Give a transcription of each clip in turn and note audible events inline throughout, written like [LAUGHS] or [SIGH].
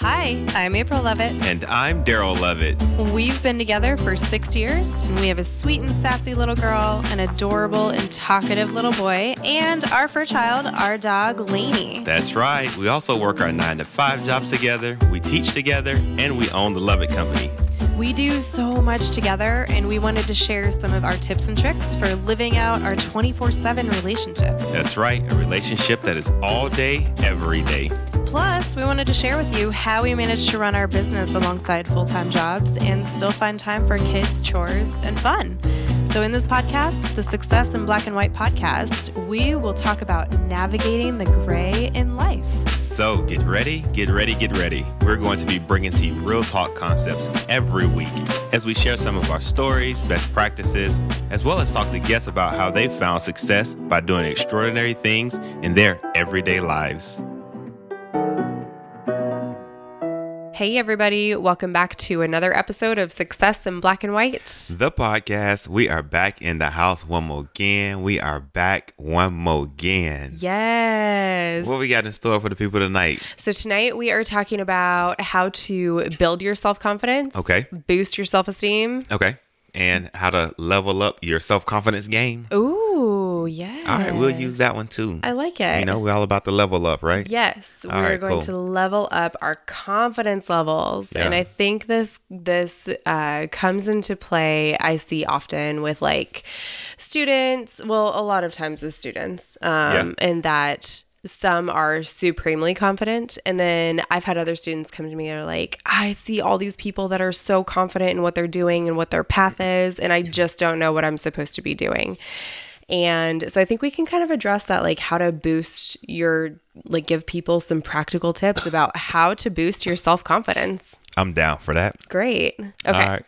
Hi, I'm April Lovett. And I'm Daryl Lovett. We've been together for six years, and we have a sweet and sassy little girl, an adorable and talkative little boy, and our fur child, our dog, Lainey. That's right. We also work our nine to five jobs together, we teach together, and we own the Lovett Company. We do so much together, and we wanted to share some of our tips and tricks for living out our 24 7 relationship. That's right, a relationship that is all day, every day. Plus, we wanted to share with you how we managed to run our business alongside full time jobs and still find time for kids, chores, and fun. So, in this podcast, the Success in Black and White podcast, we will talk about navigating the gray in life. So, get ready, get ready, get ready. We're going to be bringing to you real talk concepts every week as we share some of our stories, best practices, as well as talk to guests about how they found success by doing extraordinary things in their everyday lives. Hey, everybody, welcome back to another episode of Success in Black and White. The podcast. We are back in the house one more again. We are back one more again. Yes. What we got in store for the people tonight? So, tonight we are talking about how to build your self confidence, Okay. boost your self esteem. Okay. And how to level up your self confidence game. Ooh, yeah. All right, we'll use that one too. I like it. You know, we're all about the level up, right? Yes, All we're right, going cool. to level up our confidence levels, and I think this this uh, comes into play. I see often with like students. Well, a lot of times with students, um, and that some are supremely confident, and then I've had other students come to me that are like, I see all these people that are so confident in what they're doing and what their path is, and I just don't know what I'm supposed to be doing. And so I think we can kind of address that, like how to boost your, like give people some practical tips [SIGHS] about how to boost your self confidence. I'm down for that. Great. Okay. All right.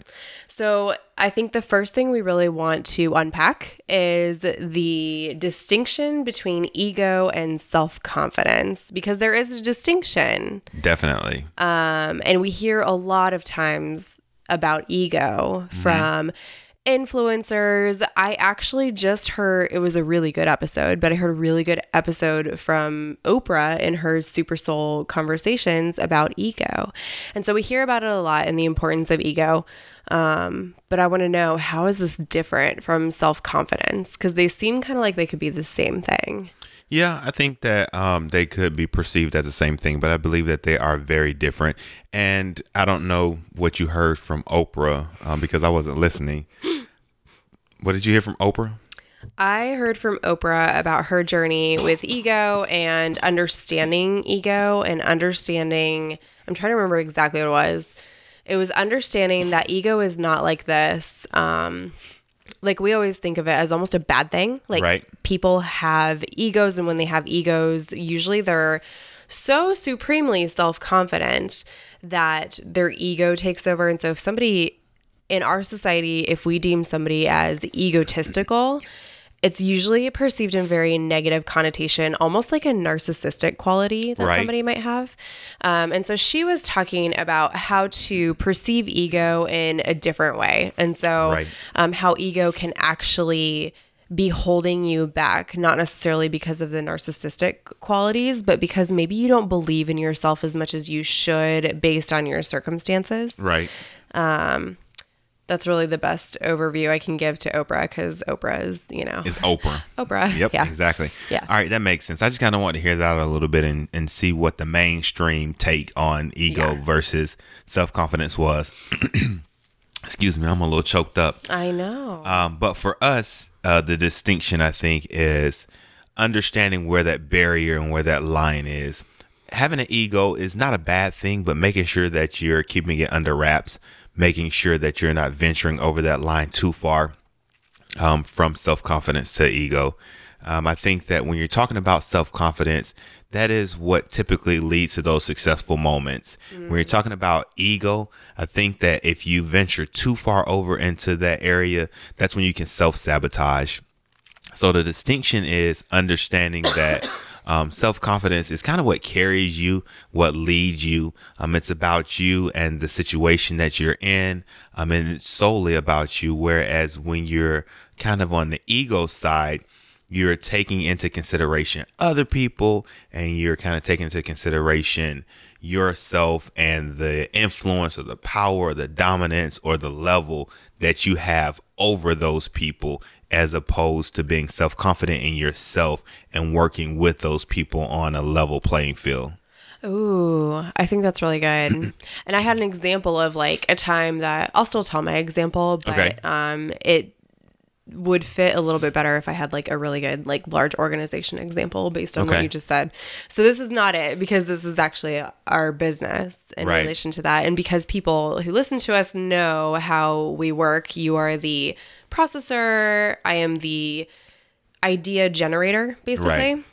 So I think the first thing we really want to unpack is the distinction between ego and self confidence because there is a distinction. Definitely. Um, and we hear a lot of times about ego from influencers. I actually just heard it was a really good episode, but I heard a really good episode from Oprah in her Super Soul conversations about ego. And so we hear about it a lot and the importance of ego. Um, but I want to know how is this different from self confidence? Because they seem kind of like they could be the same thing. Yeah, I think that um, they could be perceived as the same thing, but I believe that they are very different. And I don't know what you heard from Oprah um, because I wasn't listening. What did you hear from Oprah? I heard from Oprah about her journey with ego and understanding ego and understanding. I'm trying to remember exactly what it was. It was understanding that ego is not like this. Um, like we always think of it as almost a bad thing. Like Right. people have egos, and when they have egos, usually they're so supremely self confident that their ego takes over. And so if somebody in our society, if we deem somebody as egotistical, it's usually perceived in very negative connotation, almost like a narcissistic quality that Right. somebody might have. Um, and so she was talking about how to perceive ego in a different way. And so, Right. um, how ego can actually be holding you back, not necessarily because of the narcissistic qualities, but because maybe you don't believe in yourself as much as you should based on your circumstances Right. That's really the best overview I can give to Oprah because Oprah is, you know, It's Oprah. [LAUGHS] Oprah. Yep, Yeah. exactly. Yeah. All right, that makes sense. I just kind of want to hear that out a little bit and, and see what the mainstream take on ego Yeah. versus self confidence was. [CLEARS THROAT] Excuse me, I'm a little choked up. I know. Um, but for us, uh, the distinction I think is understanding where that barrier and where that line is. Having an ego is not a bad thing, but making sure that you're keeping it under wraps, making sure that you're not venturing over that line too far um, from self confidence to ego. Um, I think that when you're talking about self confidence, that is what typically leads to those successful moments. When you're talking about ego, I think that if you venture too far over into that area, that's when you can self sabotage. So the distinction is understanding that [COUGHS] Um, Self confidence is kind of what carries you, what leads you. Um, it's about you and the situation that you're in. Um, and it's solely about you. Whereas when you're kind of on the ego side, you're taking into consideration other people and you're kind of taking into consideration yourself and the influence or the power or the dominance or the level that you have over those people as opposed to being self-confident in yourself and working with those people on a level playing field. Ooh, I think that's really good. [CLEARS THROAT] and I had an example of like a time that I'll still tell my example, but okay. um it would fit a little bit better if I had like a really good like large organization example based on okay. what you just said. So this is not it because this is actually our business in right. relation to that and because people who listen to us know how we work, you are the processor, I am the idea generator basically. Right.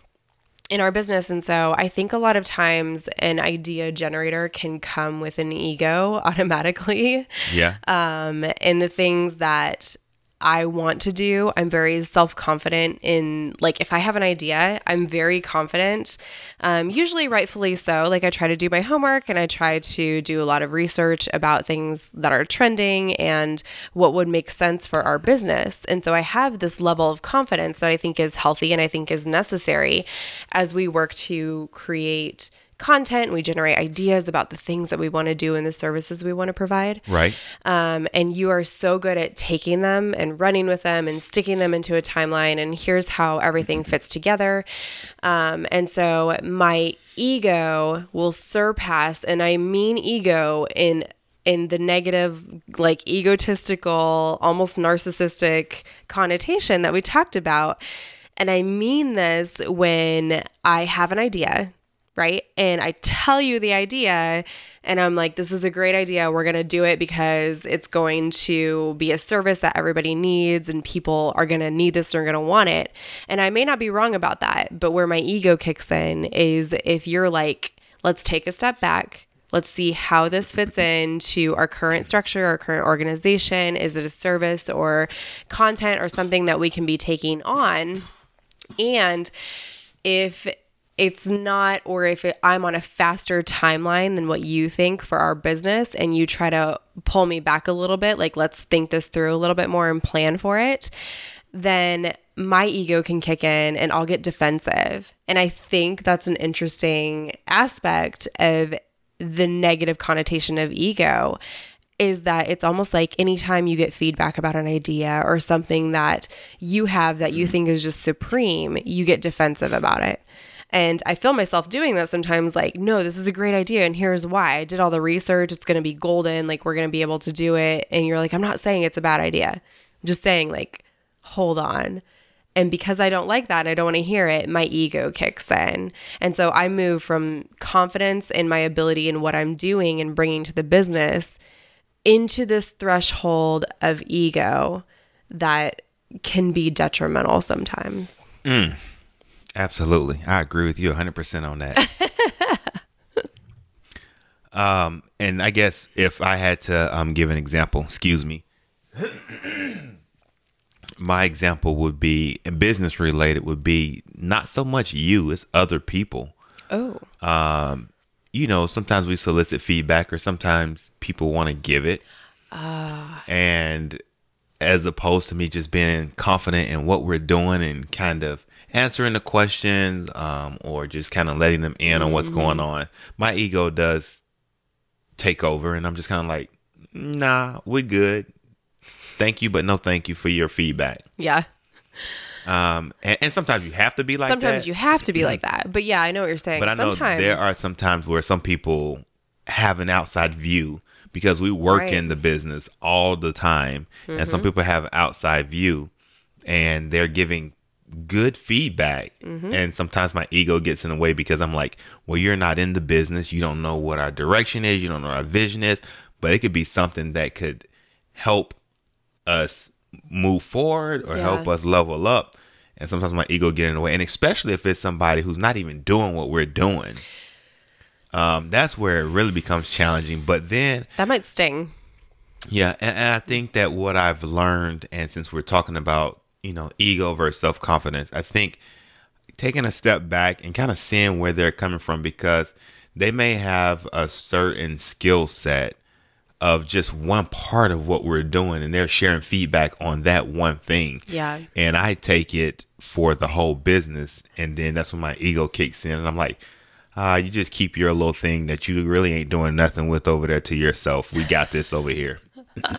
In our business. And so I think a lot of times an idea generator can come with an ego [LAUGHS] automatically. Yeah. Um, and the things that I want to do. I'm very self confident in, like, if I have an idea, I'm very confident. Um, usually, rightfully so. Like, I try to do my homework and I try to do a lot of research about things that are trending and what would make sense for our business. And so, I have this level of confidence that I think is healthy and I think is necessary as we work to create content, we generate ideas about the things that we want to do and the services we want to provide. Right. Um, and you are so good at taking them and running with them and sticking them into a timeline. And here's how everything fits together. Um, and so my ego will surpass, and I mean ego in in the negative, like egotistical, almost narcissistic connotation that we talked about. And I mean this when I have an idea right? And I tell you the idea, and I'm like, this is a great idea. We're going to do it because it's going to be a service that everybody needs, and people are going to need this and are going to want it. And I may not be wrong about that, but where my ego kicks in is if you're like, let's take a step back. Let's see how this fits into our current structure, our current organization. Is it a service or content or something that we can be taking on? And if it's not, or if it, I'm on a faster timeline than what you think for our business, and you try to pull me back a little bit, like let's think this through a little bit more and plan for it, then my ego can kick in and I'll get defensive. And I think that's an interesting aspect of the negative connotation of ego is that it's almost like anytime you get feedback about an idea or something that you have that you think is just supreme, you get defensive about it. And I feel myself doing that sometimes like, no, this is a great idea. And here's why I did all the research. It's going to be golden. Like, we're going to be able to do it. And you're like, I'm not saying it's a bad idea. I'm just saying, like, hold on. And because I don't like that, I don't want to hear it, my ego kicks in. And so I move from confidence in my ability in what I'm doing and bringing to the business into this threshold of ego that can be detrimental sometimes. Mm. Absolutely. I agree with you 100% on that. [LAUGHS] um, and I guess if I had to um, give an example, excuse me, [CLEARS THROAT] my example would be, and business related, would be not so much you, it's other people. Oh. Um, you know, sometimes we solicit feedback or sometimes people want to give it. Uh. And as opposed to me just being confident in what we're doing and kind of answering the questions um, or just kind of letting them in on what's mm-hmm. going on, my ego does take over, and I'm just kind of like, nah, we're good. Thank you, but no thank you for your feedback. Yeah. Um, and, and sometimes you have to be like sometimes that. you have to be like that. But yeah, I know what you're saying. But I sometimes. know there are some times where some people have an outside view because we work right. in the business all the time, mm-hmm. and some mm-hmm. people have an outside view, and they're giving good feedback. Mm-hmm. And sometimes my ego gets in the way because I'm like, well, you're not in the business. You don't know what our direction is. You don't know our vision is. But it could be something that could help us move forward or yeah. help us level up. And sometimes my ego get in the way. And especially if it's somebody who's not even doing what we're doing. Um, that's where it really becomes challenging. But then that might sting. Yeah, and, and I think that what I've learned, and since we're talking about you know, ego versus self confidence. I think taking a step back and kind of seeing where they're coming from because they may have a certain skill set of just one part of what we're doing and they're sharing feedback on that one thing. Yeah. And I take it for the whole business and then that's when my ego kicks in and I'm like, uh, you just keep your little thing that you really ain't doing nothing with over there to yourself. We got this over here. [LAUGHS]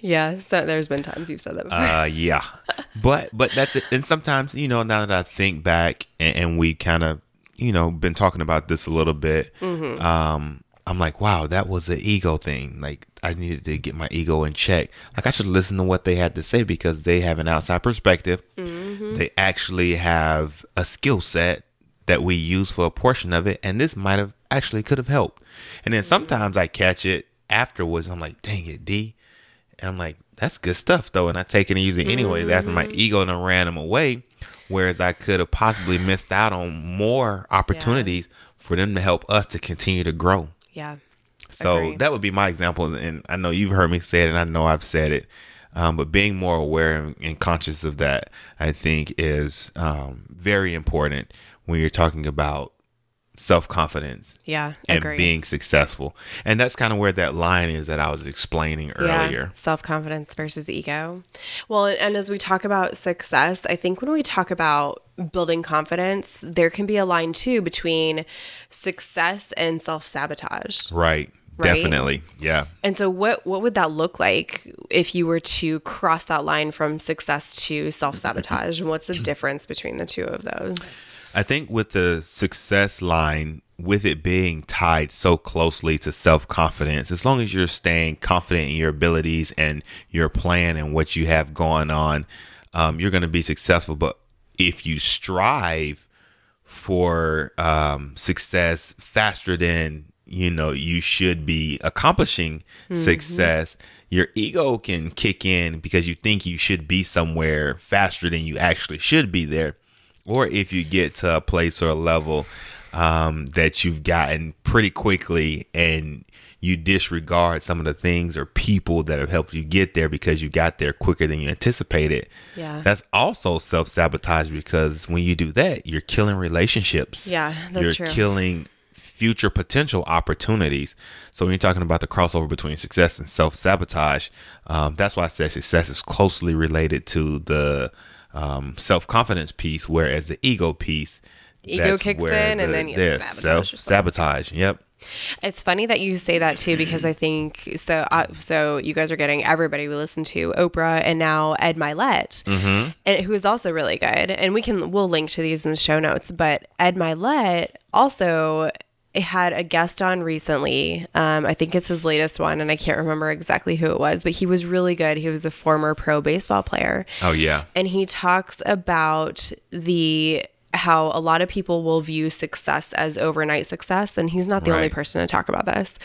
yeah, so there's been times you've said that before. Uh, yeah, [LAUGHS] but but that's it. And sometimes you know, now that I think back, and, and we kind of you know been talking about this a little bit, mm-hmm. um, I'm like, wow, that was an ego thing. Like I needed to get my ego in check. Like I should listen to what they had to say because they have an outside perspective. Mm-hmm. They actually have a skill set that we use for a portion of it, and this might have actually could have helped. And then sometimes I catch it afterwards. I'm like, dang it, D. And I'm like, that's good stuff though. And I take it and use it anyways mm-hmm. after my ego and ran them away. Whereas I could have possibly missed out on more opportunities yeah. for them to help us to continue to grow. Yeah. So Agreed. that would be my example. And I know you've heard me say it and I know I've said it. Um, but being more aware and, and, conscious of that, I think, is um, very important when you're talking about self confidence. Yeah, and being successful, and that's kind of where that line is that I was explaining earlier. Yeah, self confidence versus ego. Well, and as we talk about success, I think when we talk about building confidence, there can be a line too between success and self sabotage. Right. Right? Definitely. Yeah. And so what what would that look like if you were to cross that line from success to self-sabotage? and what's the difference between the two of those? I think with the success line, with it being tied so closely to self confidence, as long as you're staying confident in your abilities and your plan and what you have going on, um, you're going to be successful. But if you strive for um, success faster than you know you should be accomplishing mm-hmm. success, your ego can kick in because you think you should be somewhere faster than you actually should be there or if you get to a place or a level um, that you've gotten pretty quickly and you disregard some of the things or people that have helped you get there because you got there quicker than you anticipated. Yeah. That's also self sabotage because when you do that, you're killing relationships. Yeah, that's you're true. killing future potential opportunities. So when you're talking about the crossover between success and self sabotage, um, that's why I said success is closely related to the um, self confidence piece, whereas the ego piece, ego kicks in, the, and then you self sabotage. Yep. It's funny that you say that too because I think so. Uh, so you guys are getting everybody we listen to Oprah and now Ed Mylett, mm-hmm. and who is also really good. And we can we'll link to these in the show notes. But Ed Mylett also had a guest on recently. Um, I think it's his latest one, and I can't remember exactly who it was, but he was really good. He was a former pro baseball player. Oh, yeah. And he talks about the how a lot of people will view success as overnight success and he's not the right. only person to talk about this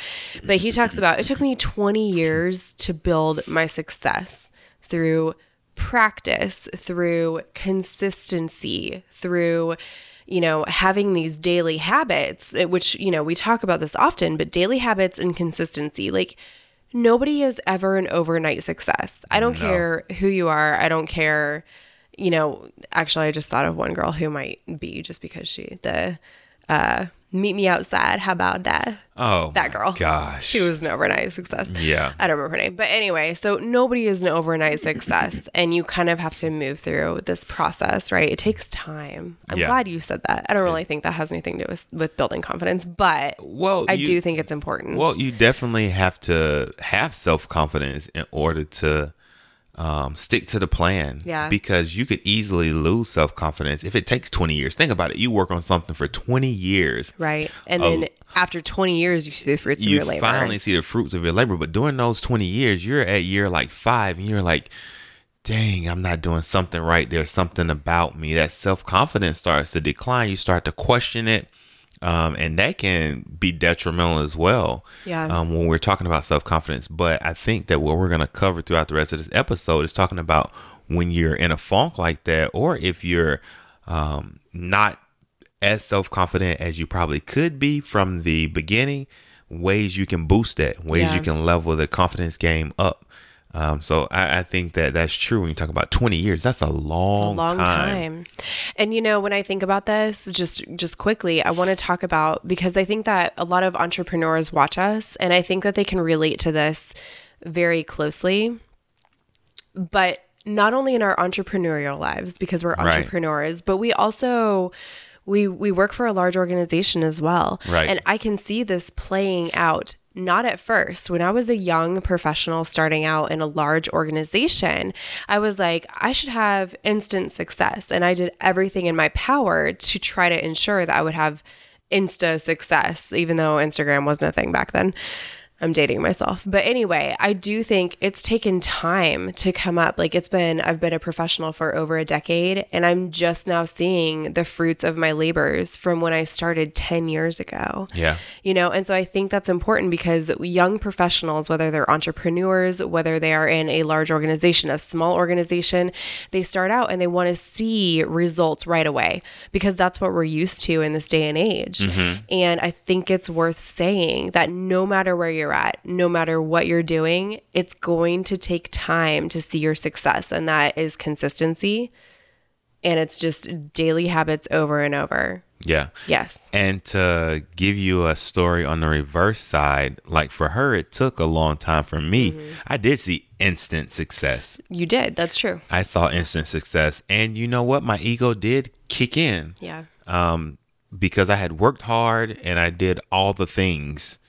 but he talks about it took me 20 years to build my success through practice through consistency through you know, having these daily habits, eh, which, you know, we talk about this often, but daily habits and consistency, like nobody is ever an overnight success. I don't no. care who you are. I don't care, you know, actually, I just thought of one girl who might be just because she, the, uh, meet me outside. How about that? Oh, that girl. Gosh, she was an overnight success. Yeah, I don't remember her name, but anyway, so nobody is an overnight success, [LAUGHS] and you kind of have to move through this process, right? It takes time. I'm yeah. glad you said that. I don't really think that has anything to do with, with building confidence, but well, I you, do think it's important. Well, you definitely have to have self confidence in order to um, stick to the plan. Yeah. Because you could easily lose self confidence if it takes 20 years. Think about it. You work on something for 20 years. Right. And then after 20 years, you see the fruits of your labor. You finally see the fruits of your labor. But during those 20 years, you're at year like five and you're like, dang, I'm not doing something right. There's something about me. That self confidence starts to decline. You start to question it. Um, and that can be detrimental as well. Yeah. Um, when we're talking about self confidence, but I think that what we're going to cover throughout the rest of this episode is talking about when you're in a funk like that, or if you're um, not as self confident as you probably could be from the beginning, ways you can boost that, ways yeah. you can level the confidence game up. Um, so I, I, think that that's true when you talk about 20 years. That's a long, a long time. time. And you know, when I think about this, just just quickly, I want to talk about because I think that a lot of entrepreneurs watch us, and I think that they can relate to this very closely. But not only in our entrepreneurial lives because we're entrepreneurs, right. but we also we we work for a large organization as well. Right. And I can see this playing out not at first. When I was a young professional starting out in a large organization, I was like, I should have instant success. And I did everything in my power to try to ensure that I would have insta success, even though Instagram wasn't a thing back then. I'm dating myself. But anyway, I do think it's taken time to come up. Like it's been, I've been a professional for over a decade and I'm just now seeing the fruits of my labors from when I started 10 years ago. Yeah. You know, and so I think that's important because young professionals, whether they're entrepreneurs, whether they are in a large organization, a small organization, they start out and they want to see results right away because that's what we're used to in this day and age. Mm-hmm. And I think it's worth saying that no matter where you're at, no matter what you're doing, it's going to take time to see your success. And that is consistency. And it's just daily habits over and over. Yeah. Yes. And to give you a story on the reverse side, like for her, it took a long time. For me, mm-hmm. I did see instant success. You did. That's true. I saw instant success. And you know what? My ego did kick in. Yeah. Um, because I had worked hard and I did all the things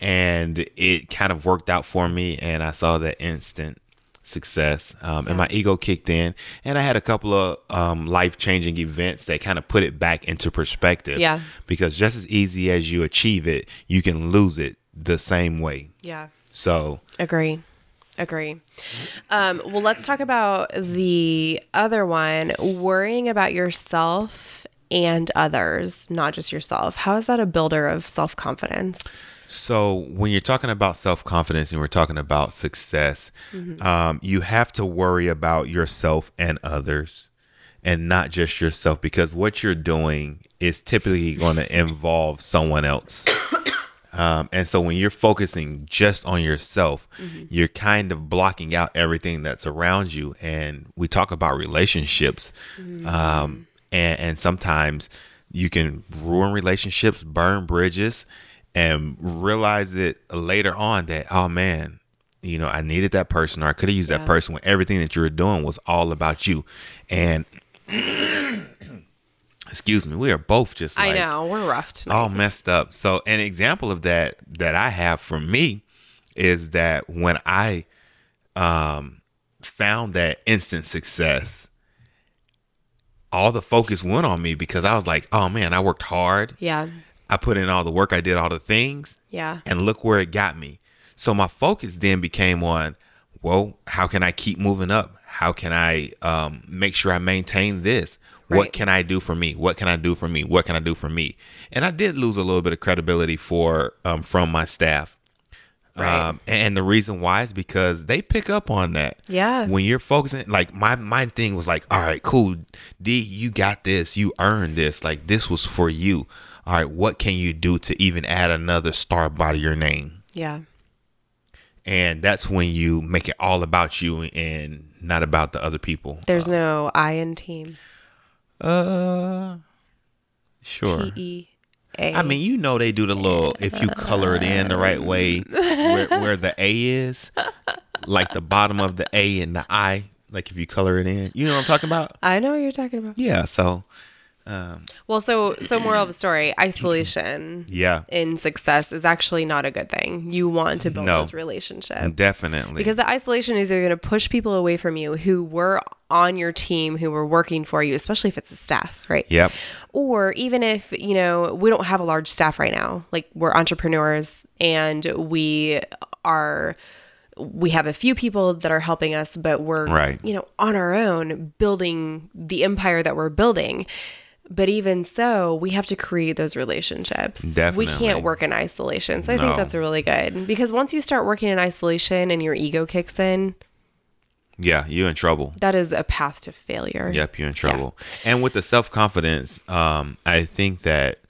and it kind of worked out for me, and I saw that instant success, um, and my ego kicked in, and I had a couple of um, life changing events that kind of put it back into perspective. Yeah, because just as easy as you achieve it, you can lose it the same way. Yeah. So agree. Agree. Um, well, let's talk about the other one worrying about yourself and others, not just yourself. How is that a builder of self confidence? So, when you're talking about self confidence and we're talking about success, mm-hmm. um, you have to worry about yourself and others and not just yourself because what you're doing is typically going to involve someone else. [COUGHS] Um, and so when you're focusing just on yourself, mm-hmm. you're kind of blocking out everything that's around you. And we talk about relationships. Mm-hmm. Um, and, and sometimes you can ruin relationships, burn bridges, and realize it later on that oh man you know i needed that person or i could have used yeah. that person when everything that you were doing was all about you and [CLEARS THROAT] excuse me we are both just like, i know we're rough tonight. all messed up so an example of that that i have for me is that when i um found that instant success all the focus went on me because i was like oh man i worked hard yeah I put in all the work, I did all the things. Yeah. And look where it got me. So my focus then became on, well, how can I keep moving up? How can I um, make sure I maintain this? Right. What can I do for me? What can I do for me? What can I do for me? And I did lose a little bit of credibility for um, from my staff. Right. Um, and the reason why is because they pick up on that. Yeah. When you're focusing, like my my thing was like, all right, cool, D, you got this, you earned this, like this was for you all right, what can you do to even add another star by your name? Yeah. And that's when you make it all about you and not about the other people. There's uh, no I in team. Uh, sure. T E A. I mean, you know they do the little if you color it in the right way, where, where the A is, like the bottom of the A and the I, like if you color it in. You know what I'm talking about? I know what you're talking about. Yeah. So um, well, so so moral of the story: isolation, [CLEARS THROAT] yeah, in success is actually not a good thing. You want to build no, those relationships, definitely, because the isolation is going to push people away from you who were on your team, who were working for you, especially if it's a staff, right? Yep. Or even if you know we don't have a large staff right now, like we're entrepreneurs and we are we have a few people that are helping us, but we're right. you know on our own building the empire that we're building but even so, we have to create those relationships. Definitely. We can't work in isolation. So I no. think that's really good because once you start working in isolation and your ego kicks in, yeah, you're in trouble. That is a path to failure. Yep, you're in trouble. Yeah. And with the self confidence, um, I think that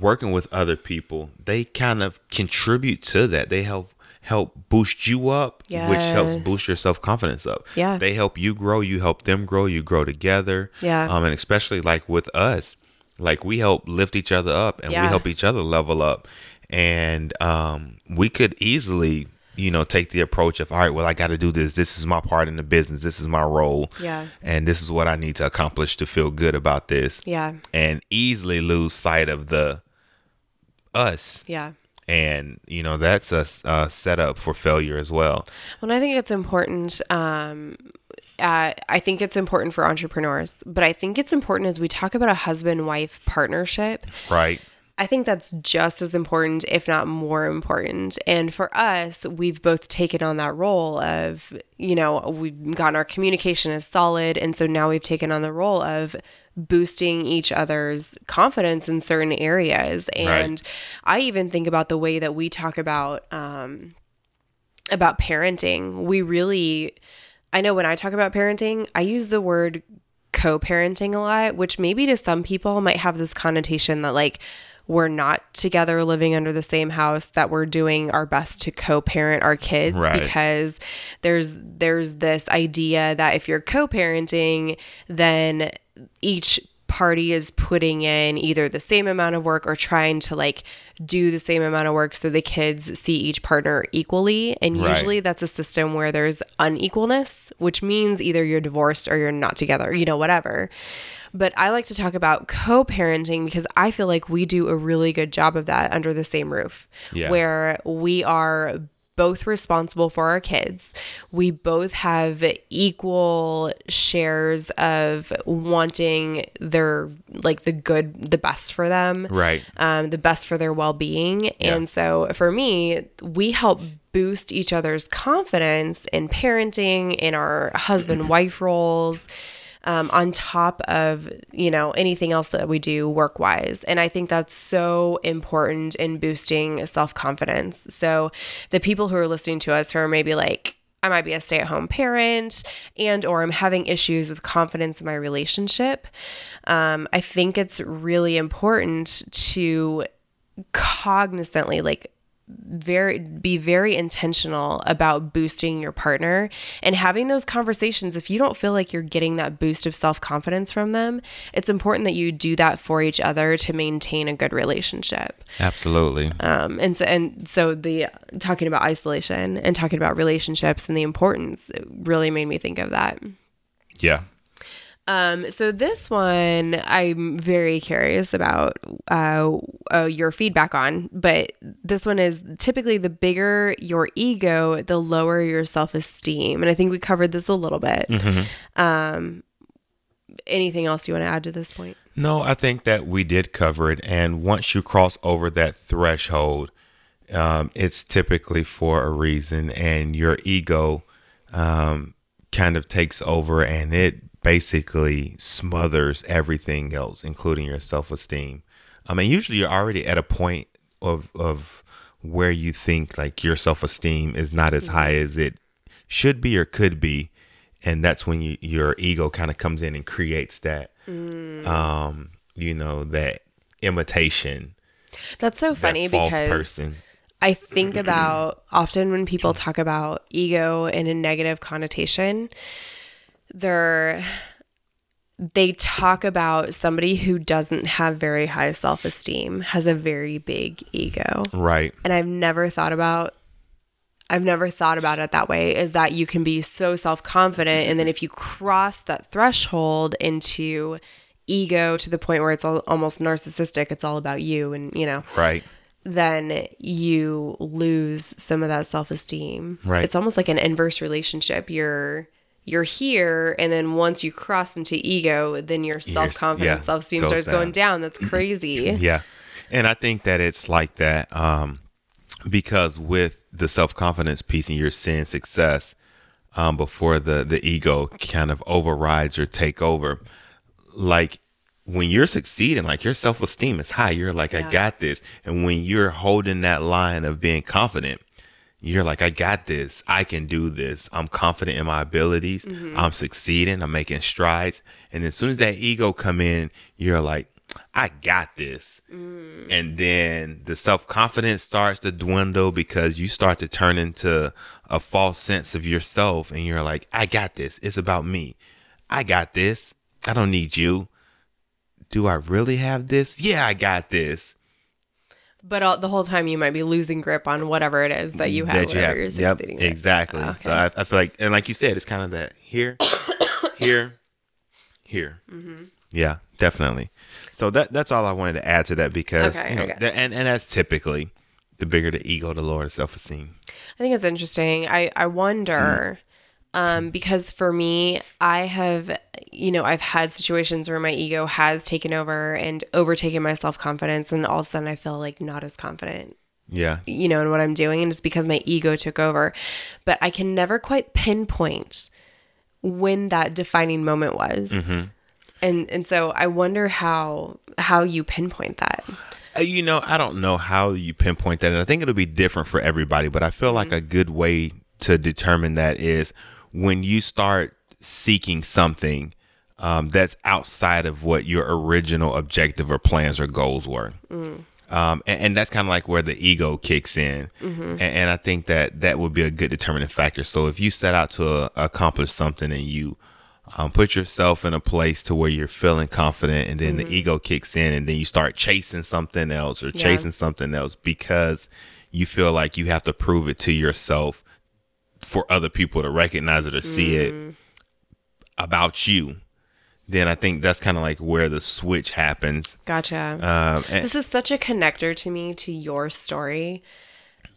working with other people, they kind of contribute to that. They help help boost you up, which helps boost your self confidence up. Yeah. They help you grow, you help them grow, you grow together. Yeah. Um, and especially like with us, like we help lift each other up and we help each other level up. And um, we could easily, you know, take the approach of, all right, well, I got to do this. This is my part in the business. This is my role. Yeah. And this is what I need to accomplish to feel good about this. Yeah. And easily lose sight of the us Yeah. And you know that's a, a setup for failure as well Well, I think it's important. Um, uh, I think it's important for entrepreneurs, but I think it's important as we talk about a husband wife partnership. right I think that's just as important, if not more important. And for us, we've both taken on that role of, you know, we've gotten our communication is solid. And so now we've taken on the role of boosting each other's confidence in certain areas. And I even think about the way that we talk about, um, about parenting. We really, I know when I talk about parenting, I use the word co parenting a lot, which maybe to some people might have this connotation that like we're not together living under the same house, that we're doing our best to co parent our kids Right. because there's there's this idea that if you're co parenting, then each party is putting in either the same amount of work or trying to like do the same amount of work so the kids see each partner equally and Right. usually that's a system where there's unequalness which means either you're divorced or you're not together you know whatever but I like to talk about co-parenting because I feel like we do a really good job of that under the same roof Yeah. where we are both responsible for our kids. We both have equal shares of wanting their like the good, the best for them, right um, the best for their well-being. And so for me, we help boost each other's confidence in parenting, in our husband-wife roles. Um, on top of you know anything else that we do work wise and i think that's so important in boosting self-confidence. So the people who are listening to us who are maybe like i might be a stay-at-home parent and or i'm having issues with confidence in my relationship um, i think it's really important to cognizantly like very be very intentional about boosting your partner and having those conversations. If you don't feel like you're getting that boost of self-confidence from them it's important that you do that for each other to maintain a good relationship. Absolutely. Um, and so and so the talking about isolation and talking about relationships and the importance really made me think of that. Yeah um, so this one I'm very curious about uh, uh, your feedback on, but this one is typically the bigger your ego, the lower your self esteem, and I think we covered this a little bit. Um, anything else you want to add to this point? no i think that we did cover it and once you cross over that threshold um, it's typically for a reason and your ego um, kind of takes over and it basically smothers everything else including your self-esteem. I mean usually you're already at a point of of where you think like your self-esteem is not as high as it should be or could be and that's when you, your ego kind of comes in and creates that um you know that imitation. That's so funny that false because person. I think about often when people talk about ego in a negative connotation, they're they talk about somebody who doesn't have very high self-esteem has a very big ego. right And I've never thought about I've never thought about it that way is that you can be so self-confident and then if you cross that threshold into ego to the point where it's al- almost narcissistic, it's all about you and, you know, right then you lose some of that self-esteem. Right. It's almost like an inverse relationship. You're you're here and then once you cross into ego, then your self-confidence, yeah, self-esteem starts going down. down. That's crazy. Yeah. And I think that it's like that um, because with the self confidence piece and you're seeing success um, before the, the ego kind of overrides or take over, like when you're succeeding, like your self esteem is high, you're like, I got this. And when you're holding that line of being confident, you're like, I got this. I can do this. I'm confident in my abilities. I'm succeeding. I'm making strides. And as soon as that ego come in, you're like, I got this. Mm. And then the self confidence starts to dwindle because you start to turn into a false sense of yourself. And you're like, I got this. It's about me. I got this. I don't need you. Do I really have this? Yeah, I got this. But all, the whole time you might be losing grip on whatever it is that you have. That you have. Yep, exactly. Oh, okay. So I, I, feel like, and like you said, it's kind of that here, [COUGHS] here, here. Mm-hmm. Yeah, definitely. So that that's all I wanted to add to that because okay, you know, okay. and and that's typically the bigger the ego, the lower the self esteem. I think it's interesting. I I wonder. Mm. Um, because for me, I have, you know, I've had situations where my ego has taken over and overtaken my self confidence, and all of a sudden I feel like not as confident. Yeah. You know, in what I'm doing. And it's because my ego took over. But I can never quite pinpoint when that defining moment was. Mm-hmm and and so I wonder how how you pinpoint that. Uh, you know, I don't know how you pinpoint that, and I think it'll be different for everybody. But I feel mm-hmm. like a good way to determine that is when you start seeking something um, that's outside of what your original objective or plans or goals were. Mm. Um, and, and, that's kind of like where the ego kicks in. Mm-hmm. And, and, I think that that would be a good determining factor. So if you set out to uh, accomplish something and you um, put yourself in a place to where you're feeling confident and then mm-hmm. the ego kicks in and then you start chasing something else or chasing yeah. something else because you feel like you have to prove it to yourself for other people to recognize it or see mm. it about you then I think that's kind of like where the switch happens. Gotcha. Um, this is such a connector to me to your story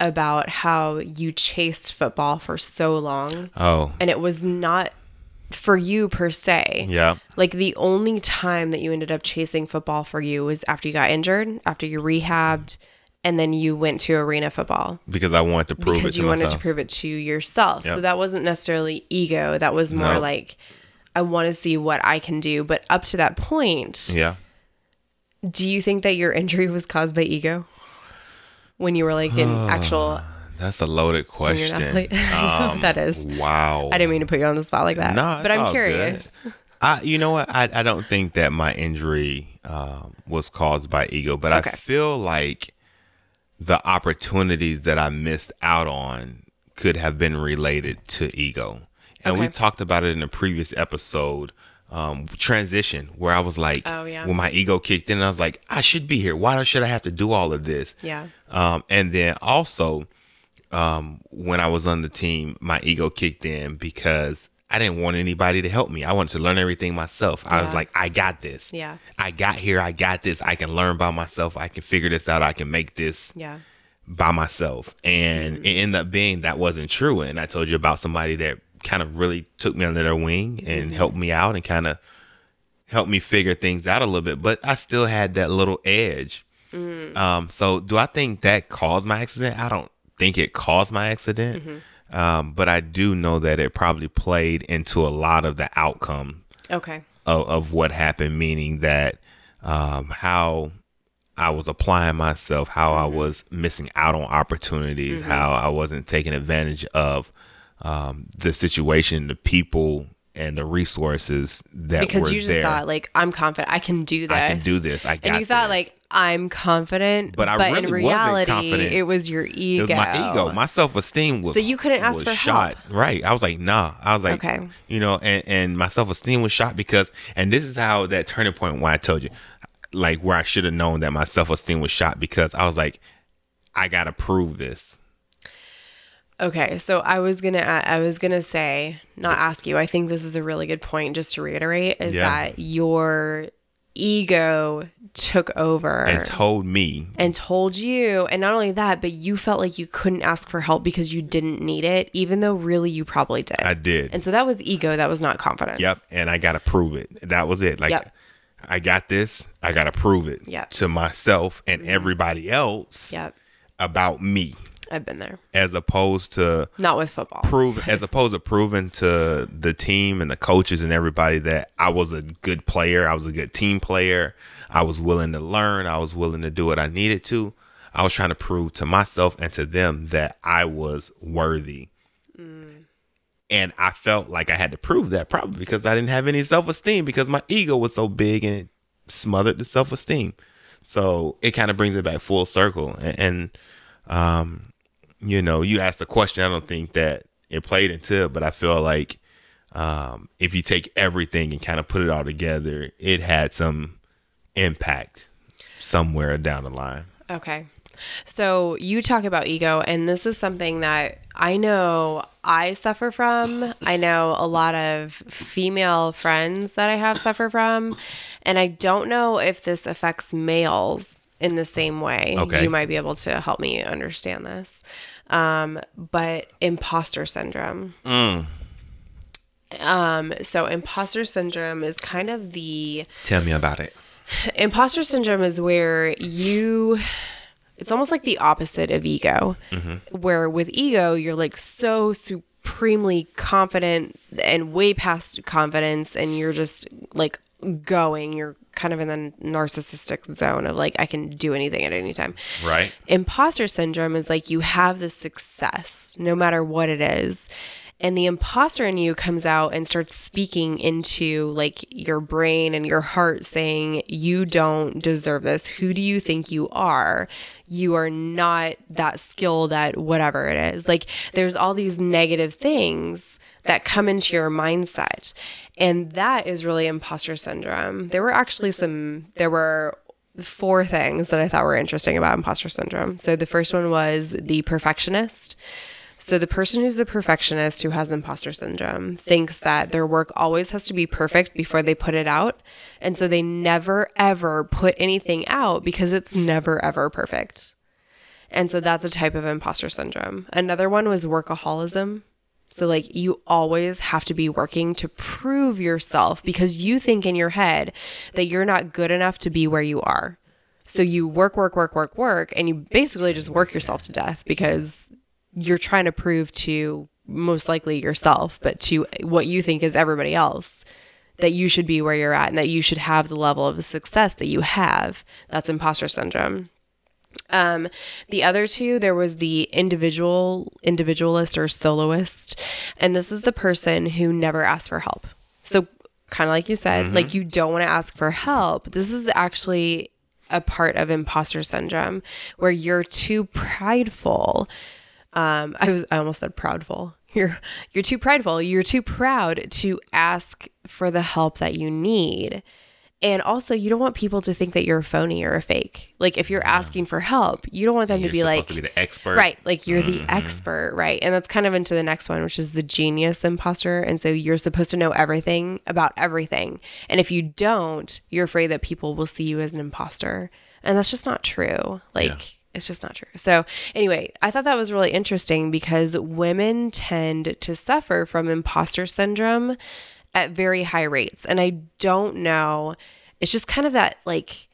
about how you chased football for so long. Oh. And it was not for you per se. Yeah. Like the only time that you ended up chasing football for you was after you got injured, after you rehabbed, and then you went to arena football. Because I wanted to prove because it to you wanted to prove it to yourself. Yep. So that wasn't necessarily ego. That was more like I want to see what I can do. But up to that point, yeah. Do you think that your injury was caused by ego? When you were like in [SIGHS] actual that's a loaded question. [LAUGHS] Um, that is. Wow. I didn't mean to put you on the spot like that. No, but I'm curious. I, you know what? I, I don't think that my injury um, was caused by ego, but okay. I feel like the opportunities that I missed out on could have been related to ego. And okay. we talked about it in a previous episode um, transition where I was like, oh, yeah. when my ego kicked in, I was like, I should be here. Why should I have to do all of this? Yeah. Um, and then also, um, when I was on the team, my ego kicked in because I didn't want anybody to help me. I wanted to learn everything myself. Yeah. I was like, I got this. Yeah. I got here. I got this. I can learn by myself. I can figure this out. I can make this. Yeah. By myself. And mm-hmm. it ended up being that wasn't true. And I told you about somebody that kind of really took me under their wing and mm-hmm. helped me out and kind of helped me figure things out a little bit. But I still had that little edge. Mm-hmm. Um, so do I think that caused my accident? I don't think it caused my accident, mm-hmm. um, but I do know that it probably played into a lot of the outcome. Okay. Of, of what happened, meaning that um, how I was applying myself, how mm-hmm. I was missing out on opportunities, mm-hmm. how I wasn't taking advantage of um, the situation, the people, and the resources that because you just there. thought like I'm confident I can do this. I can do this. I got. And you thought this. like I'm confident, but, I but really in reality, wasn't confident. it was your ego. It was my ego. My self esteem was so you couldn't ask for shot. help. Right. I was like, nah. I was like, okay. You know, and and my self esteem was shot because, and this is how that turning point. Why I told you, like where I should have known that my self esteem was shot because I was like, I gotta prove this. Okay, so I was gonna I was gonna say not ask you. I think this is a really good point. Just to reiterate, is yeah. that your ego took over and told me and told you and not only that but you felt like you couldn't ask for help because you didn't need it even though really you probably did i did and so that was ego that was not confidence yep and i gotta prove it that was it like yep. i got this i gotta prove it yep. to myself and mm-hmm. everybody else yep. about me I've been there. As opposed to not with football. Prove [LAUGHS] as opposed to proving to the team and the coaches and everybody that I was a good player, I was a good team player, I was willing to learn, I was willing to do what I needed to. I was trying to prove to myself and to them that I was worthy. Mm. And I felt like I had to prove that probably because I didn't have any self esteem because my ego was so big and it smothered the self esteem. So it kind of brings it back full circle. And, and um, you know, you asked a question. I don't think that it played into it, but I feel like um, if you take everything and kind of put it all together, it had some impact somewhere down the line. Okay. So you talk about ego, and this is something that I know I suffer from. I know a lot of female friends that I have suffer from, and I don't know if this affects males in the same way. Okay. You might be able to help me understand this. Um, but imposter syndrome. Um, so imposter syndrome is kind of the Tell me about it. [SIGHS] imposter syndrome is where you it's almost like the opposite of ego where with ego you're like so supremely confident and way past confidence and you're just like going you're kind of in the narcissistic zone of like i can do anything at any time. Right. imposter syndrome is like you have the success no matter what it is and the imposter in you comes out and starts speaking into like your brain and your heart saying you don't deserve this. Who do you think you are? You are not that skilled at whatever it is. Like there's all these negative things that come into your mindset and that is really imposter syndrome there were actually some there were four things that I thought were interesting about imposter syndrome. So the first one was the perfectionist. So the person who's the perfectionist who has imposter syndrome thinks that their work always has to be perfect before they put it out. And so they never ever put anything out because it's never ever perfect. And so that's a type of imposter syndrome. Another one was workaholism. So, like, you always have to be working to prove yourself because you think in your head that you're not good enough to be where you are. So, you work, work, work, work, work, and you basically just work yourself to death because you're trying to prove to most likely yourself, but to what you think is everybody else that you should be where you're at and that you should have the level of success that you have. That's imposter syndrome. Um, the other two, there was the individual, individualist or soloist, and this is the person who never asks for help. So, kind of like you said, like you don't want to ask for help. This is actually a part of imposter syndrome where you're too prideful. Um, I was, I almost said proudful. You're, you're too prideful. You're too proud to ask for the help that you need. And also, you don't want people to think that you're a phony or a fake. Like, if you're asking for help, you don't want them to You're be supposed like, to be the expert. right, like you're the mm-hmm. expert, right? And that's kind of into the next one, which is the genius imposter. And so you're supposed to know everything about everything. And if you don't, you're afraid that people will see you as an imposter. And that's just not true. Like, Yeah. it's just not true. So, anyway, I thought that was really interesting because women tend to suffer from imposter syndrome at very high rates. And I don't know, it's just kind of that like,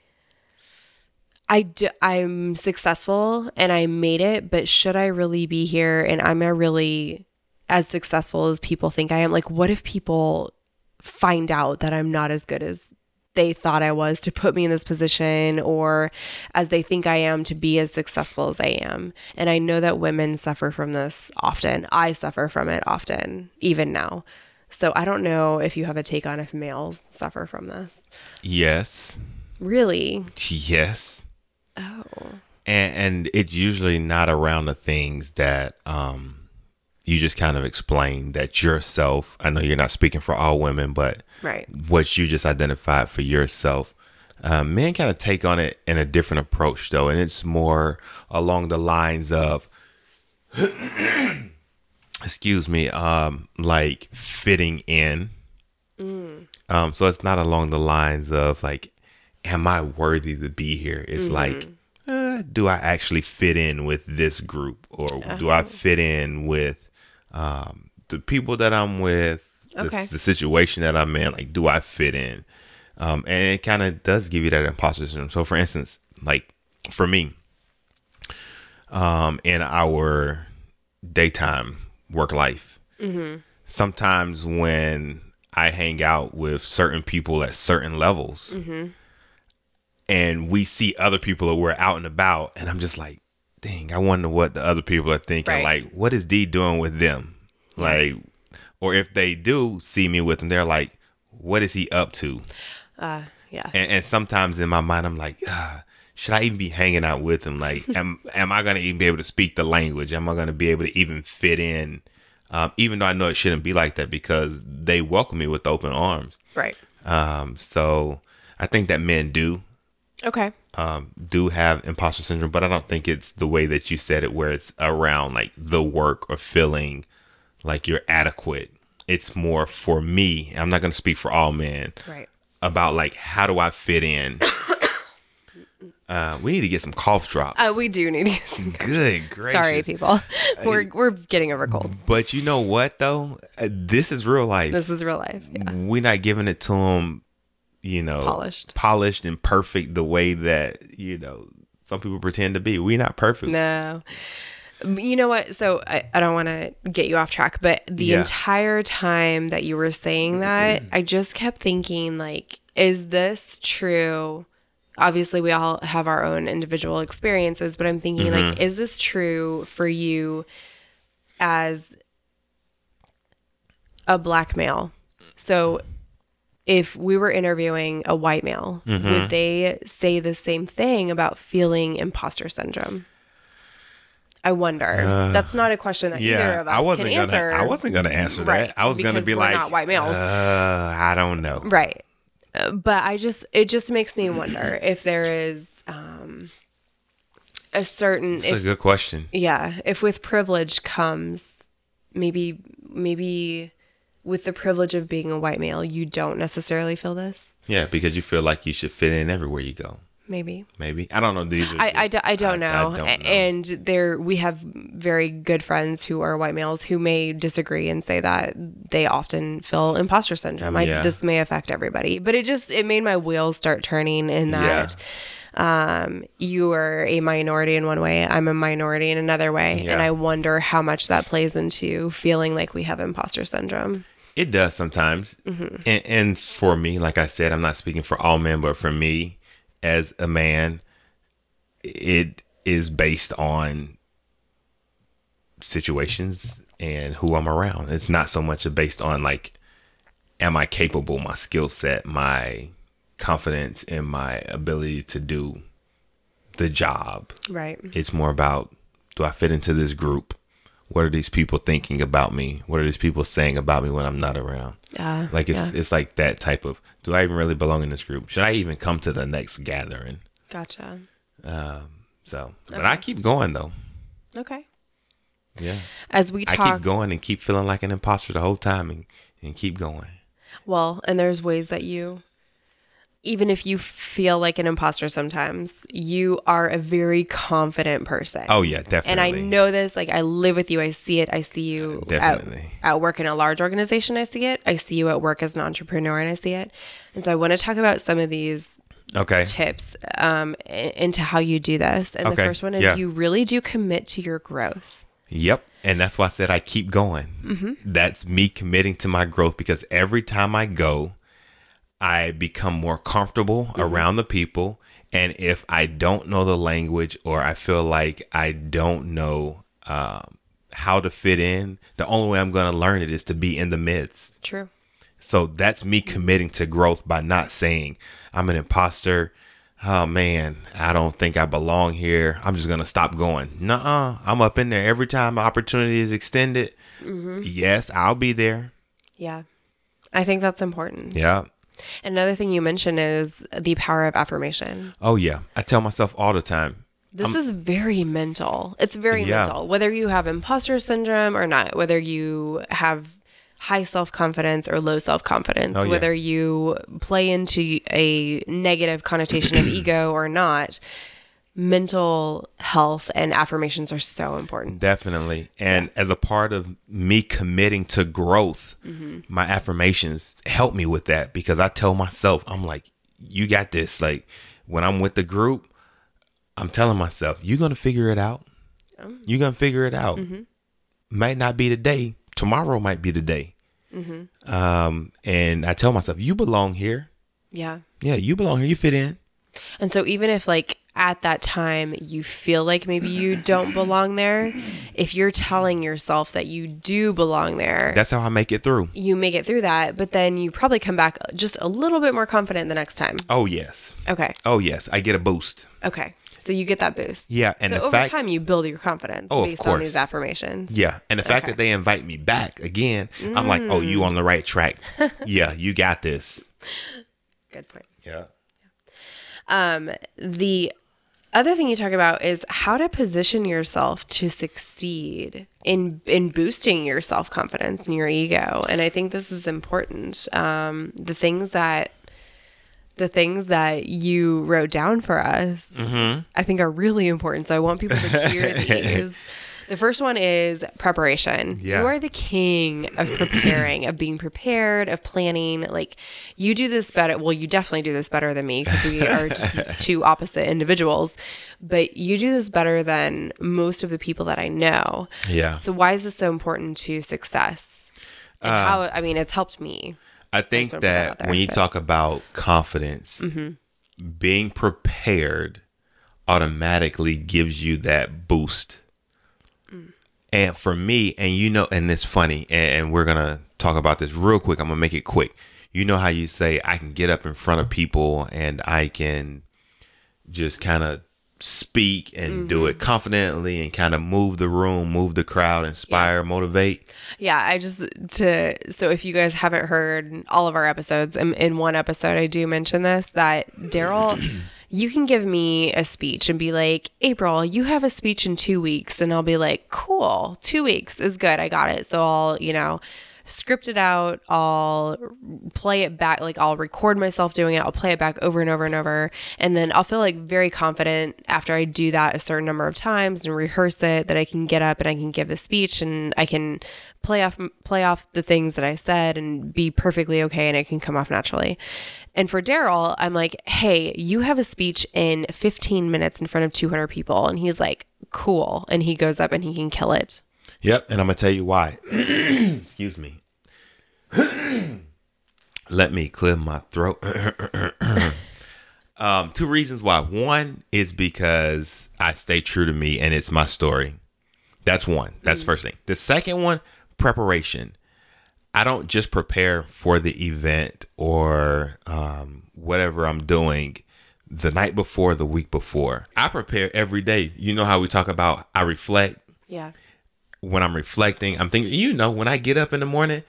I do, I'm successful and I made it, but should I really be here? And am I really as successful as people think I am? Like, what if people find out that I'm not as good as they thought I was to put me in this position or as they think I am to be as successful as I am. And I know that women suffer from this often. I suffer from it often, even now. So I don't know if you have a take on if males suffer from this. Yes. Really? Yes. Oh. And and it's usually not around the things that um you just kind of explain that yourself. I know you're not speaking for all women, but Right. what you just identified for yourself. Um, men kind of take on it in a different approach, though, and it's more along the lines of, [CLEARS THROAT] excuse me, um, like fitting in. Um, so it's not along the lines of like, am I worthy to be here? It's like, uh, do I actually fit in with this group, or do I fit in with um, the people that I'm with? the, Okay. the situation that I'm in, like, do I fit in? Um, and it kind of does give you that imposter syndrome. So, for instance, like for me, um, in our daytime work life, sometimes when I hang out with certain people at certain levels, and we see other people that we're out and about, and I'm just like, dang, I wonder what the other people are thinking. Right. Like, what is D doing with them? Like, or if they do see me with them, they're like, what is he up to? Yeah. yeah. And, and sometimes in my mind, I'm like, ah, should I even be hanging out with him? Like, am [LAUGHS] am I gonna even be able to speak the language? Am I gonna be able to even fit in? Um, even though I know it shouldn't be like that because they welcome me with open arms. Right. Um, so I think that men do Okay. um, do have imposter syndrome, but I don't think it's the way that you said it, where it's around like the work or feeling like you're adequate. It's more for me. I'm not going to speak for all men Right. about like how do I fit in. [COUGHS] uh, we need to get some cough drops. Uh, we do need to get some. Good gracious! Sorry, people. [LAUGHS] We're we're getting over colds. But you know what though? Uh, this is real life. This is real life. Yeah. We're not giving it to them, you know, Polished. polished and perfect the way that you know some people pretend to be. We're not perfect. No. You know what? So I, I don't want to get you off track, but the Yeah. entire time that you were saying that, I just kept thinking, like, is this true? Obviously, we all have our own individual experiences, but I'm thinking, like, mm-hmm. is this true for you as a black male? So if we were interviewing a white male, mm-hmm. would they say the same thing about feeling imposter syndrome? I wonder. Uh, That's not a question that either of us I wasn't can gonna. answer. I wasn't gonna answer Right, that. I was gonna because be like, not white males. Uh, I don't know. right. But I just it just makes me wonder [CLEARS THROAT] if there is um a certain It's a good question. yeah, if with privilege comes maybe maybe with the privilege of being a white male, you don't necessarily feel this. Yeah, because you feel like you should fit in everywhere you go. Maybe. Maybe I don't know. These are I, I, just- do, I don't know. I don't know. And there we have very good friends who are white males who may disagree and say that they often feel imposter syndrome. I, Yeah. this may affect everybody, but it just it made my wheels start turning in that um, you are a minority in one way, I'm a minority in another way, Yeah. and I wonder how much that plays into feeling like we have imposter syndrome. It does sometimes. Mm-hmm. And, and for me, like I said, I'm not speaking for all men, but for me as a man, it is based on situations and who I'm around. It's not so much based on like, am I capable, my skill set, my confidence in my ability to do the job. Right. It's more about do I fit into this group? What are these people thinking about me? What are these people saying about me when I'm not around? Yeah. Like it's yeah. it's like that type of do I even really belong in this group? Should I even come to the next gathering? Gotcha. Um, So, but I keep going though. Okay. Yeah, As we talk, I keep going and keep feeling like an imposter the whole time and, and keep going. Well, and there's ways that you, even if you feel like an imposter sometimes, you are a very confident person. Oh yeah, definitely. and I know this, like I live with you. I see it. I see you at, Definitely. at work in a large organization. I see it. I see you at work as an entrepreneur and I see it. And so I want to talk about some of these Okay. tips um, into how you do this. And the first one is yeah. you really do commit to your growth. Yep. And that's why I said I keep going. Mm-hmm. That's me committing to my growth because every time I go, I become more comfortable Mm-hmm. around the people. And if I don't know the language or I feel like I don't know um, how to fit in, the only way I'm going to learn it is to be in the midst. True. So that's me committing to growth by not saying I'm an imposter. Oh man, I don't think I belong here. I'm just gonna stop going. Nuh-uh. I'm up in there every time opportunity is extended. Yes, I'll be there. Yeah. I think that's important. Yeah. Another thing you mentioned is the power of affirmation. Oh yeah. I tell myself all the time. This is very mental. It's very Yeah. mental. Whether you have imposter syndrome or not, whether you have high self confidence or low self confidence, Oh, yeah. whether you play into a negative connotation of [CLEARS THROAT] ego or not, mental health and affirmations are so important. Definitely. And as a part of me committing to growth, mm-hmm. my affirmations help me with that because I tell myself, I'm like, you got this. Like when I'm with the group, I'm telling myself, you're going to figure it out. Oh. You're going to figure it out. Mm-hmm. Might not be today. Tomorrow might be the day. Mm-hmm. Um, and I tell myself, you belong here. Yeah. Yeah, you belong here. You fit in. And so even if like at that time you feel like maybe you don't belong there, if you're telling yourself that you do belong there, That's how I make it through. you make it through that, but then you probably come back just a little bit more confident the next time. Oh yes. Okay. Oh yes. I get a boost. Okay. So you get that boost. Yeah, and so the over fact- time you build your confidence Oh, of based on these affirmations. Yeah, and the fact Okay. that they invite me back again, I'm like, oh, you on the right track. [LAUGHS] yeah, you got this. Good point. Yeah. Um. The other thing you talk about is how to position yourself to succeed in in boosting your self confidence and your ego. And I think this is important. Um, the things that the things that you wrote down for us, I think are really important. So I want people to hear [LAUGHS] these. The first one is preparation. Yeah. You are the king of [CLEARS THROAT] preparing, of being prepared, of planning. Like you do this better. Well, you definitely do this better than me because we are just [LAUGHS] two opposite individuals. But you do this better than most of the people that I know. Yeah. So why is this so important to success? And how? I mean, it's helped me. I think that that there, when you but- Mm-hmm. talk about confidence, being prepared automatically gives you that boost. And for me, and you know, and it's funny, and we're gonna talk about this real quick. I'm gonna make it quick. You know how you say I can get up in front of people and I can just kind of speak and do Mm-hmm. it confidently and kind of move the room, move the crowd, inspire, motivate. Yeah, I just to so if you guys haven't heard all of our episodes, in, in one episode I do mention this that Daryl, [CLEARS THROAT] you can give me a speech and be like, April, you have a speech in two weeks, and I'll be like, cool, two weeks is good, I got it. So I'll you know script it out, I'll play it back, like I'll record myself doing it, I'll play it back over and over and over, and then I'll feel like very confident after I do that a certain number of times and rehearse it that I can get up and I can give the speech and I can play off play off the things that I said and be perfectly okay and it can come off naturally. And for Daryl, I'm like, "Hey, you have a speech in 15 minutes in front of 200 people." And he's like, "Cool." And he goes up and he can kill it. Yep, and I'm gonna tell you why. [CLEARS THROAT] Excuse me. [CLEARS THROAT] Let me clear my throat. [CLEARS THROAT] um, two reasons why. One is because I stay true to me and it's my story. That's one. That's the first thing. The second one, preparation. I don't just prepare for the event or um, whatever I'm doing the night before, the week before. I prepare every day. You know how we talk about I reflect Yeah. when I'm reflecting, I'm thinking, you know, when I get up in the morning,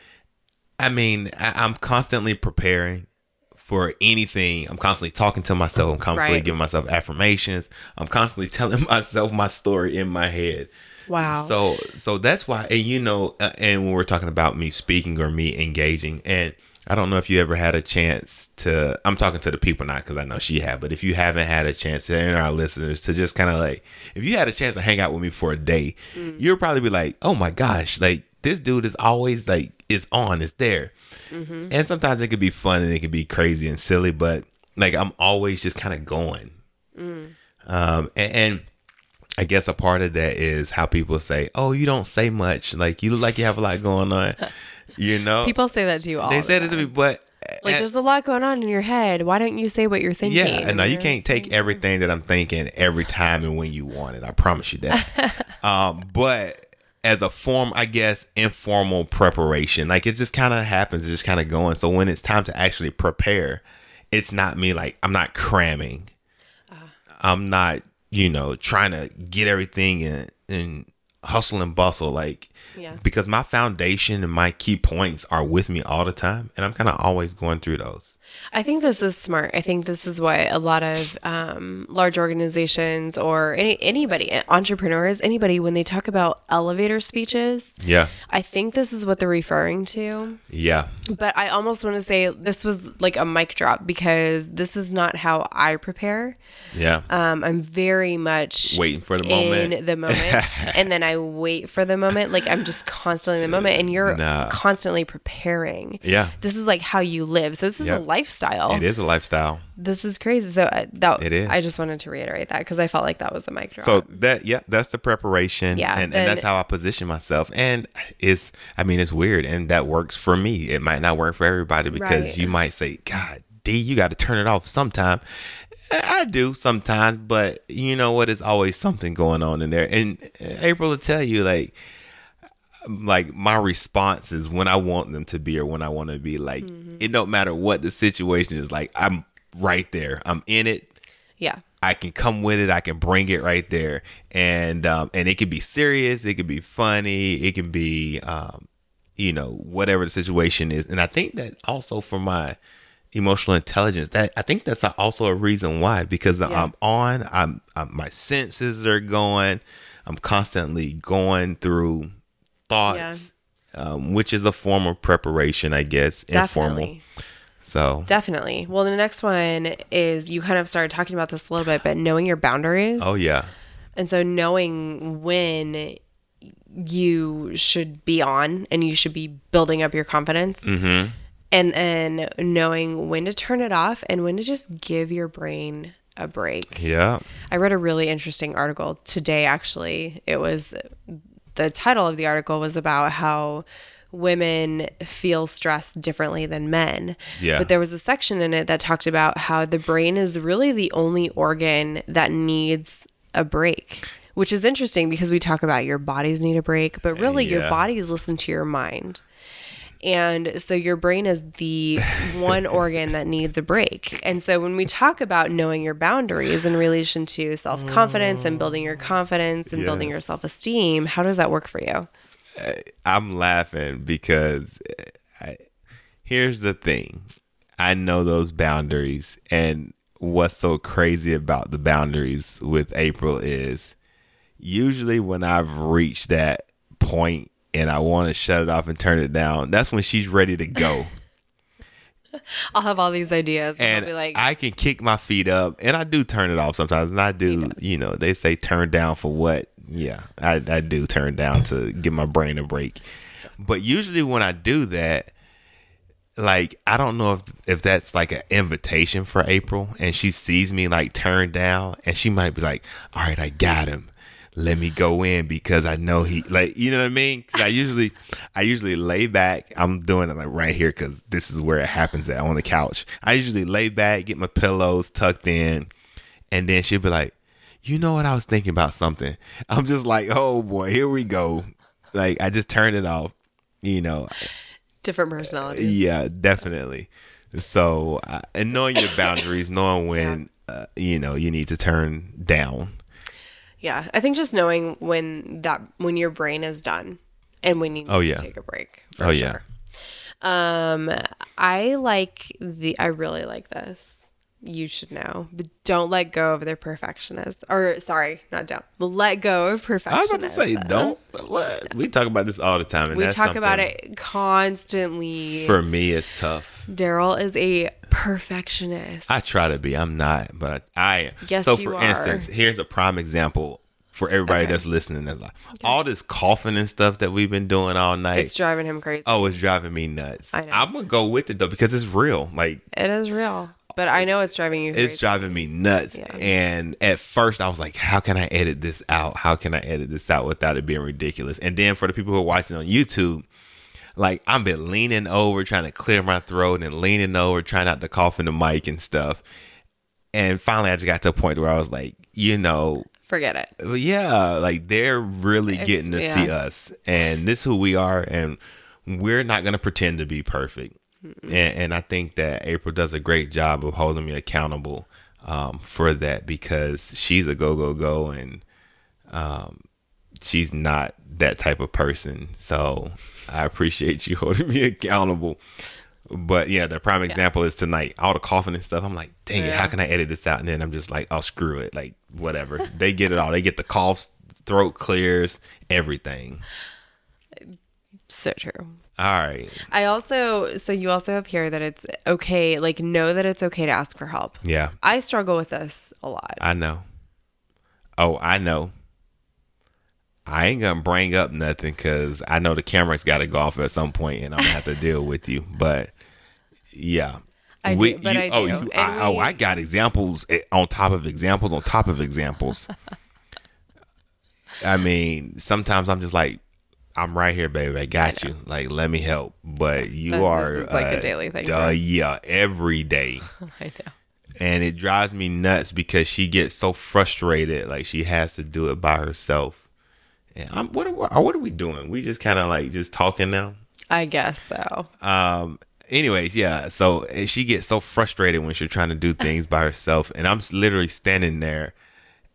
I mean, I, I'm constantly preparing for anything. I'm constantly talking to myself. I'm constantly Right. giving myself affirmations. I'm constantly [LAUGHS] telling myself my story in my head. Wow. So, so that's why, and you know, uh, and when we're talking about me speaking or me engaging, and I don't know if you ever had a chance to. I'm talking to the people not because I know she had, but if you haven't had a chance, and our listeners to just kind of like, if you had a chance to hang out with me for a day, you'll probably be like, oh my gosh, like this dude is always like is on, is there, and sometimes it could be fun and it could be crazy and silly, but like I'm always just kind of going, um, and. and I guess a part of that is how people say, "Oh, you don't say much. Like you look like you have a lot going on." [LAUGHS] You know, People say that to you all. they the said it to me, but Like, there's a lot going on in your head. Why don't you say what you're thinking? yeah, no, you can't take everything that I'm thinking every time and when you want it. I promise you that. [LAUGHS] um, but as a form, I guess, informal preparation, like it just kind of happens. It's just kind of going. So when it's time to actually prepare, it's not me like I'm not cramming. I'm not, you know, trying to get everything and and hustle and bustle like Yeah. because my foundation and my key points are with me all the time and I'm kind of always going through those. I think this is smart. I think this is what a lot of um, large organizations or any anybody, entrepreneurs, anybody, when they talk about elevator speeches, Yeah. I think this is what they're referring to. Yeah. But I almost want to say this was like a mic drop because this is not how I prepare. Yeah. Um, I'm very much Waiting for the moment. in the moment, [LAUGHS] and then I wait for the moment. Like I'm just constantly in the moment, and you're Nah. constantly preparing. Yeah. This is like how you live. So this is Yep. a lifestyle. It is a lifestyle. This is crazy. So uh, that It is. I just wanted to reiterate that because I felt like that was a mic drop. So that yeah, that's the preparation. Yeah, And, then- and that's how I position myself. And it's I mean it's weird and that works for me. It might not work for everybody because Right. you might say, God D, you gotta turn it off sometime. I do sometimes, but you know what? It's always something going on in there. And April will tell you, like, like my response is when I want them to be or when I want to be. Like, mm-hmm. it don't matter what the situation is. Like, I'm right there. I'm in it. Yeah. I can come with it. I can bring it right there, and um, and it can be serious. It can be funny. It can be, um, you know, whatever the situation is. And I think that also for my emotional intelligence, that I think that's also a reason why because yeah. I'm on. I'm, I'm my senses are going. I'm constantly going through thoughts, yeah. um, which is a form of preparation, I guess, Definitely. informal. So definitely. Well, the next one is you kind of started talking about this a little bit, but knowing your boundaries. Oh yeah. And so knowing when you should be on and you should be building up your confidence. Mm-hmm. And then knowing when to turn it off and when to just give your brain a break. Yeah. I read a really interesting article today, actually. It was the title of the article was about how women feel stress differently than men. Yeah. But there was a section in it that talked about how the brain is really the only organ that needs a break, which is interesting because we talk about your bodies need a break, but really yeah. your bodies listen to your mind. And so your brain is the [LAUGHS] one organ that needs a break. And so when we talk about knowing your boundaries in relation to self confidence and building your confidence and yes. building your self esteem, how does that work for you? Uh, I'm laughing because uh, I, here's the thing. I know those boundaries and what's so crazy about the boundaries with April is usually when I've reached that point and I want to shut it off and turn it down, that's when she's ready to go. [LAUGHS] I'll have all these ideas and, and like I can kick my feet up and I do turn it off sometimes and I do, you know, they say turn down for what? yeah, I, I do turn down to give my brain a break. But usually when I do that, like I don't know if if that's like an invitation for April and she sees me like turn down and she might be like, "All right, I got him. Let me go in because I know he like you know what I mean." Cuz I usually I usually lay back. I'm doing it like right here cuz this is where it happens at on the couch. I usually lay back, get my pillows tucked in, and then she'll be like, you know what? I was thinking about something. I'm just like, oh boy, here we go. Like I just turned it off. You know, different personalities. Yeah, definitely. So, uh, and knowing your boundaries, knowing when yeah. uh, you know you need to turn down. Yeah, I think just knowing when that when your brain is done and when you need oh, yeah. to take a break. oh sure. yeah. Um, I like the. I really like this you should know, but don't let go of their perfectionist. Or sorry, not don't. But let go of perfectionism. I was about to say don't. What? We talk about this all the time. And we talk about it constantly. For me, it's tough. Daryl is a perfectionist. I try to be. I'm not, but I. I yes, so for are. instance, here's a prime example for everybody okay. that's listening. That's like okay. all this coughing and stuff that we've been doing all night. It's driving him crazy. Oh, it's driving me nuts. I know. I'm gonna go with it though because it's real. Like it is real. But I know it's driving you. Crazy. It's driving me nuts. Yeah. And at first, I was like, "How can I edit this out? How can I edit this out without it being ridiculous?" And then for the people who are watching on YouTube, like I've been leaning over trying to clear my throat and leaning over trying not to cough in the mic and stuff. And finally, I just got to a point where I was like, you know, forget it. Yeah, like they're really it's, getting to yeah. see us, and this is who we are, and we're not gonna pretend to be perfect and, and, I think that April does a great job of holding me accountable um, for that because she's a go go go and um, she's not that type of person. So I appreciate you [LAUGHS] holding me accountable. But yeah, the prime example yeah. is tonight. All the coughing and stuff. I'm like, dang yeah. it, how can I edit this out? And then I'm just like, oh screw it, like whatever. they get it all. They get the coughs, throat clears, everything. So true. All right. I also, so you also have here that it's okay, like, know that it's okay to ask for help. Yeah. I struggle with this a lot. I know. Oh, I know. I ain't gonna bring up nothing because I know the camera's got to go off at some point, and I'm gonna have to deal with you. But yeah, I we, do, but you, I oh, do. You, I, oh, I got examples eh, on top of examples on top of examples. [LAUGHS] I mean, sometimes I'm just like, I'm right here, baby. I got I you. Like, let me help. But you but are like uh, a daily thing. Uh, yeah, every day. [LAUGHS] I know. and it drives me nuts because she gets so frustrated, like she has to do it by herself. And I'm, what are, what are we doing? We just kind of like just talking now. I guess so. Um. Anyways, yeah. So she gets so frustrated when she's trying to do things by herself, and I'm literally standing there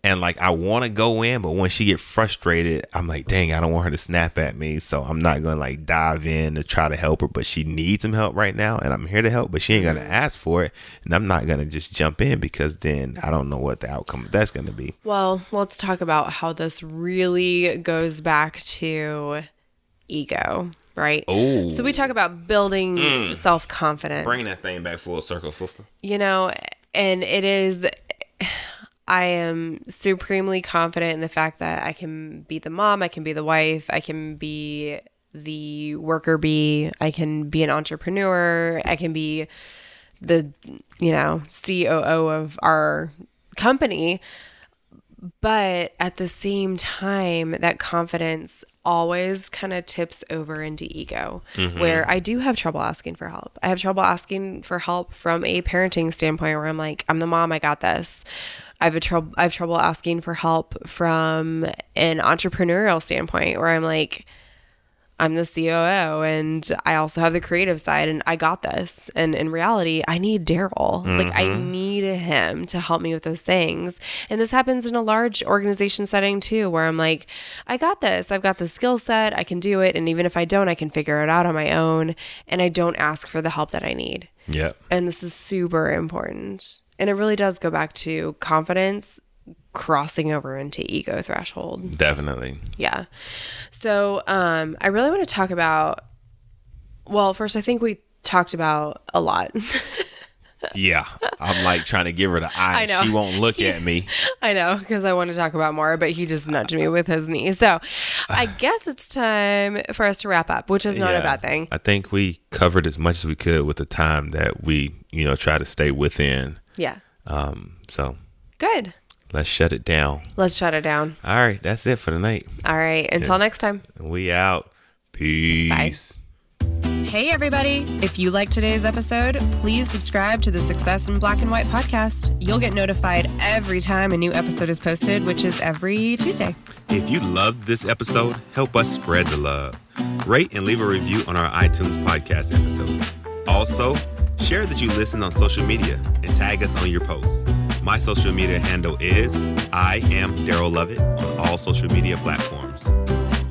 and like I want to go in, but when she get frustrated, I'm like, dang, I don't want her to snap at me, so I'm not gonna like dive in to try to help her. But she needs some help right now, and I'm here to help, but she ain't gonna mm-hmm. ask for it, and I'm not gonna just jump in because then I don't know what the outcome of that's gonna be. Well, let's talk about how this really goes back to ego, right? Oh, so we talk about building mm. self confidence, Bring that thing back full circle, sister. You know, and it is I am supremely confident in the fact that I can be the mom, I can be the wife, I can be the worker bee, I can be an entrepreneur, I can be the, you know, COO of our company. But at the same time, that confidence always kind of tips over into ego, mm-hmm. where I do have trouble asking for help. I have trouble asking for help from a parenting standpoint where I'm like, I'm the mom, I got this. I have a trouble I have trouble asking for help from an entrepreneurial standpoint where I'm like I'm the COO and I also have the creative side and I got this. And in reality, I need Daryl. Mm-hmm. Like I mm-hmm. need him to help me with those things. And this happens in a large organization setting too, where I'm like, I got this. I've got the skill set. I can do it. And even if I don't, I can figure it out on my own. And I don't ask for the help that I need. Yeah. And this is super important. And it really does go back to confidence crossing over into ego threshold. Definitely. Yeah. So um, I really want to talk about, well, first, I think we talked about a lot. [LAUGHS] yeah. I'm like trying to give her the [LAUGHS] eye. [LAUGHS] I know. She won't look at me. I know because I want to talk about more, but he just nudged me with his knee. So I [SIGHS] guess it's time for us to wrap up, which is not yeah, a bad thing. I think we covered as much as we could with the time that we, you know, try to stay within. Yeah. Um, so good. Let's shut it down. Let's shut it down. All right, that's it for tonight. All right, until yeah. next time. We out. Peace. Bye. Hey, everybody. If you like today's episode, please subscribe to the Success in Black and White podcast. You'll get notified every time a new episode is posted, which is every Tuesday. If you loved this episode, help us spread the love. Rate and leave a review on our iTunes podcast episode. Also, Share that you listen on social media and tag us on your posts. My social media handle is I am Daryl Lovett on all social media platforms.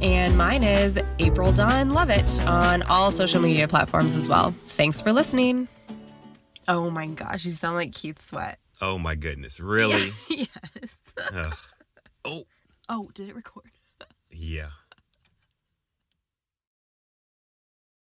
And mine is April Dawn Lovett on all social media platforms as well. Thanks for listening. Oh my gosh, you sound like Keith Sweat. Oh my goodness, really? [LAUGHS] yes. Uh, oh. Oh, did it record? yeah.